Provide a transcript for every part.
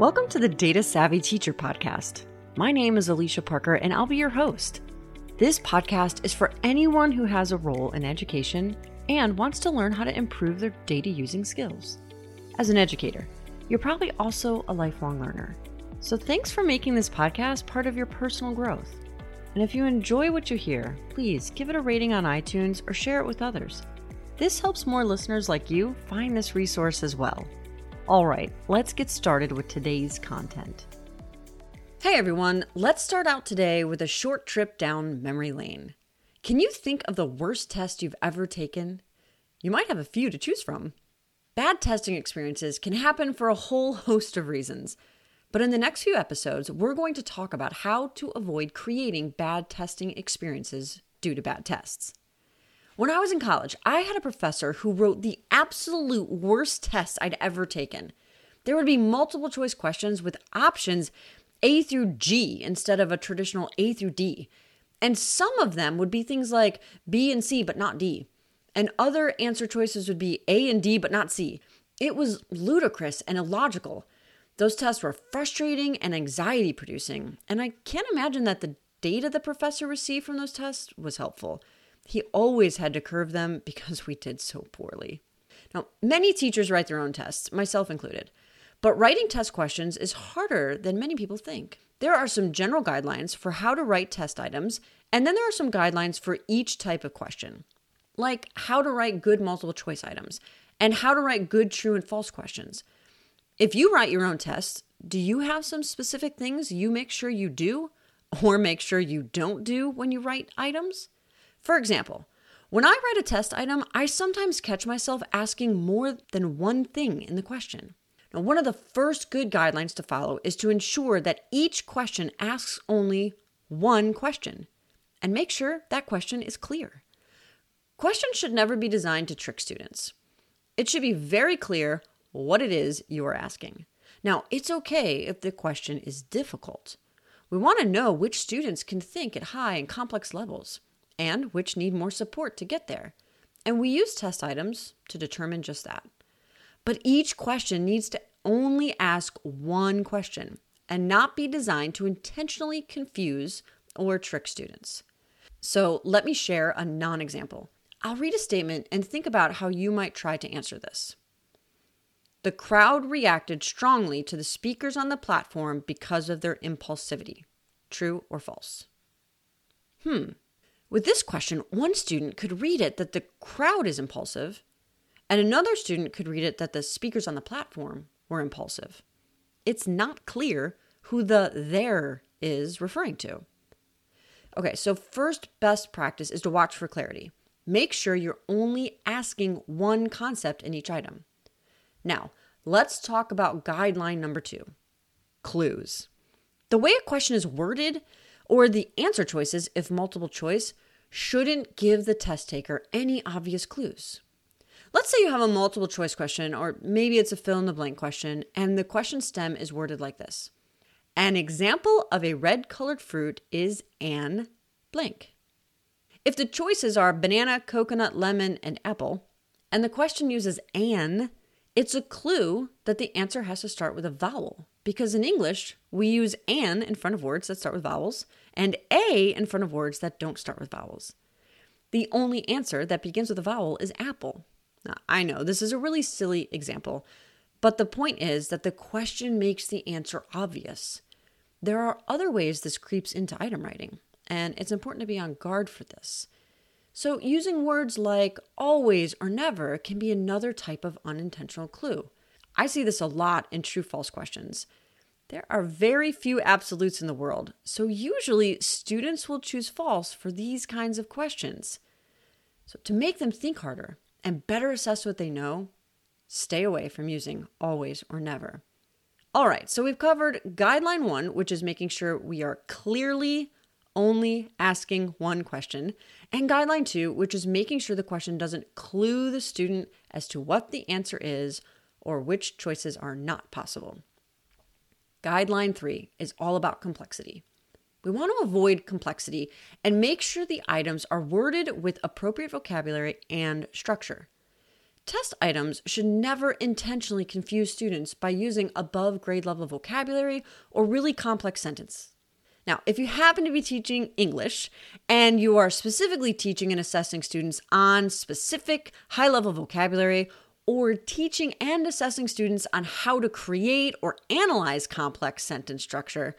Welcome to the Data Savvy Teacher Podcast. My name is Alicia Parker, and I'll be your host. This podcast is for anyone who has a role in education and wants to learn how to improve their data using skills. As an educator, you're probably also a lifelong learner. So thanks for making this podcast part of your personal growth. And if you enjoy what you hear, please give it a rating on iTunes or share it with others. This helps more listeners like you find this resource as well. All right, let's get started with today's content. Hey everyone, let's start out today with a short trip down memory lane. Can you think of the worst test you've ever taken? You might have a few to choose from. Bad testing experiences can happen for a whole host of reasons. But in the next few episodes, we're going to talk about how to avoid creating bad testing experiences due to bad tests. When I was in college, I had a professor who wrote the absolute worst test I'd ever taken. There would be multiple choice questions with options a through G instead of a traditional A through D. And some of them would be things like B and C, but not D. And other answer choices would be A and D, but not C. It was ludicrous and illogical. Those tests were frustrating and anxiety producing. And I can't imagine that the data the professor received from those tests was helpful. He always had to curve them because we did so poorly. Now, many teachers write their own tests, myself included. But writing test questions is harder than many people think. There are some general guidelines for how to write test items, and then there are some guidelines for each type of question, like how to write good multiple choice items and how to write good true and false questions. If you write your own tests, do you have some specific things you make sure you do or make sure you don't do when you write items? For example, when I write a test item, I sometimes catch myself asking more than one thing in the question. Now, one of the first good guidelines to follow is to ensure that each question asks only one question and make sure that question is clear. Questions should never be designed to trick students. It should be very clear what it is you are asking. Now, it's okay if the question is difficult. We want to know which students can think at high and complex levels and which need more support to get there. And we use test items to determine just that. But each question needs to only ask one question and not be designed to intentionally confuse or trick students. So let me share a non example. I'll read a statement and think about how you might try to answer this. The crowd reacted strongly to the speakers on the platform because of their impulsivity. True or false? Hmm. With this question, one student could read it that the crowd is impulsive and another student could read it that the speakers on the platform were impulsive. It's not clear who the their is referring to. Okay, so first best practice is to watch for clarity. Make sure you're only asking one concept in each item. Now, let's talk about guideline number two clues. The way a question is worded, or the answer choices, if multiple choice, shouldn't give the test taker any obvious clues. Let's say you have a multiple choice question, or maybe it's a fill in the blank question, and the question stem is worded like this An example of a red colored fruit is an blank. If the choices are banana, coconut, lemon, and apple, and the question uses an, it's a clue that the answer has to start with a vowel. Because in English, we use an in front of words that start with vowels and a in front of words that don't start with vowels. The only answer that begins with a vowel is apple. Now, I know this is a really silly example, but the point is that the question makes the answer obvious. There are other ways this creeps into item writing, and it's important to be on guard for this. So, using words like always or never can be another type of unintentional clue. I see this a lot in true false questions. There are very few absolutes in the world, so usually students will choose false for these kinds of questions. So, to make them think harder, and better assess what they know, stay away from using always or never. All right, so we've covered guideline one, which is making sure we are clearly only asking one question, and guideline two, which is making sure the question doesn't clue the student as to what the answer is or which choices are not possible. Guideline three is all about complexity. We want to avoid complexity and make sure the items are worded with appropriate vocabulary and structure. Test items should never intentionally confuse students by using above grade level vocabulary or really complex sentence. Now, if you happen to be teaching English and you are specifically teaching and assessing students on specific high level vocabulary, or teaching and assessing students on how to create or analyze complex sentence structure,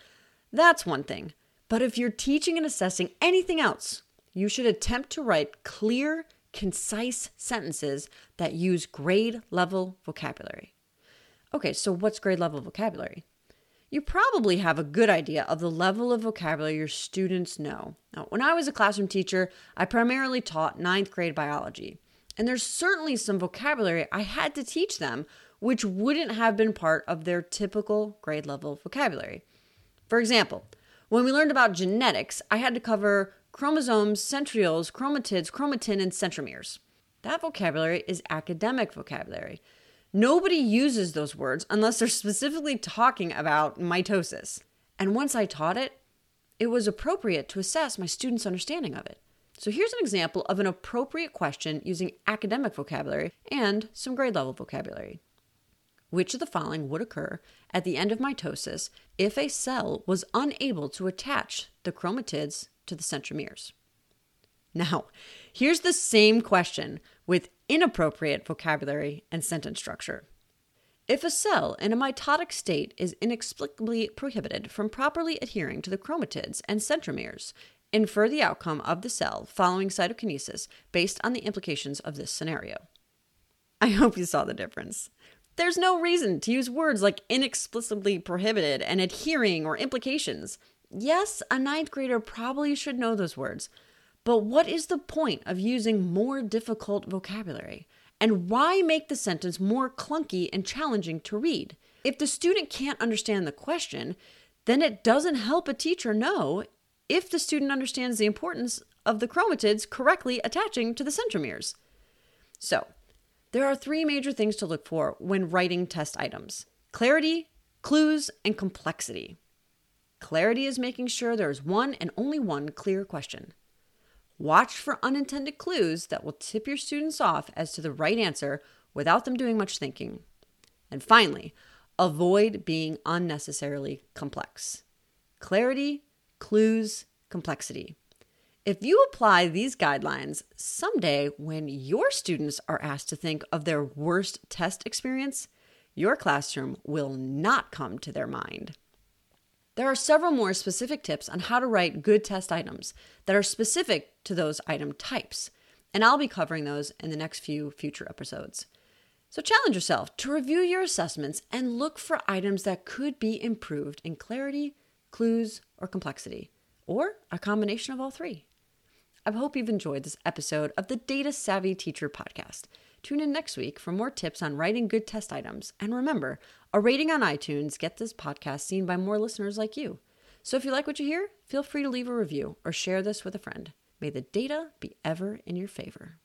that's one thing. But if you're teaching and assessing anything else, you should attempt to write clear, concise sentences that use grade level vocabulary. Okay, so what's grade level vocabulary? You probably have a good idea of the level of vocabulary your students know. Now, when I was a classroom teacher, I primarily taught ninth grade biology. And there's certainly some vocabulary I had to teach them which wouldn't have been part of their typical grade level vocabulary. For example, when we learned about genetics, I had to cover chromosomes, centrioles, chromatids, chromatin, and centromeres. That vocabulary is academic vocabulary. Nobody uses those words unless they're specifically talking about mitosis. And once I taught it, it was appropriate to assess my students' understanding of it. So here's an example of an appropriate question using academic vocabulary and some grade level vocabulary. Which of the following would occur at the end of mitosis if a cell was unable to attach the chromatids to the centromeres? Now, here's the same question with inappropriate vocabulary and sentence structure. If a cell in a mitotic state is inexplicably prohibited from properly adhering to the chromatids and centromeres, infer the outcome of the cell following cytokinesis based on the implications of this scenario. I hope you saw the difference. There's no reason to use words like inexplicably prohibited and adhering or implications. Yes, a ninth grader probably should know those words, but what is the point of using more difficult vocabulary? And why make the sentence more clunky and challenging to read? If the student can't understand the question, then it doesn't help a teacher know if the student understands the importance of the chromatids correctly attaching to the centromeres. So, there are three major things to look for when writing test items clarity, clues, and complexity. Clarity is making sure there is one and only one clear question. Watch for unintended clues that will tip your students off as to the right answer without them doing much thinking. And finally, avoid being unnecessarily complex. Clarity, clues, complexity. If you apply these guidelines someday when your students are asked to think of their worst test experience, your classroom will not come to their mind. There are several more specific tips on how to write good test items that are specific to those item types, and I'll be covering those in the next few future episodes. So challenge yourself to review your assessments and look for items that could be improved in clarity, clues, or complexity, or a combination of all three. I hope you've enjoyed this episode of the Data Savvy Teacher Podcast. Tune in next week for more tips on writing good test items. And remember, a rating on iTunes gets this podcast seen by more listeners like you. So if you like what you hear, feel free to leave a review or share this with a friend. May the data be ever in your favor.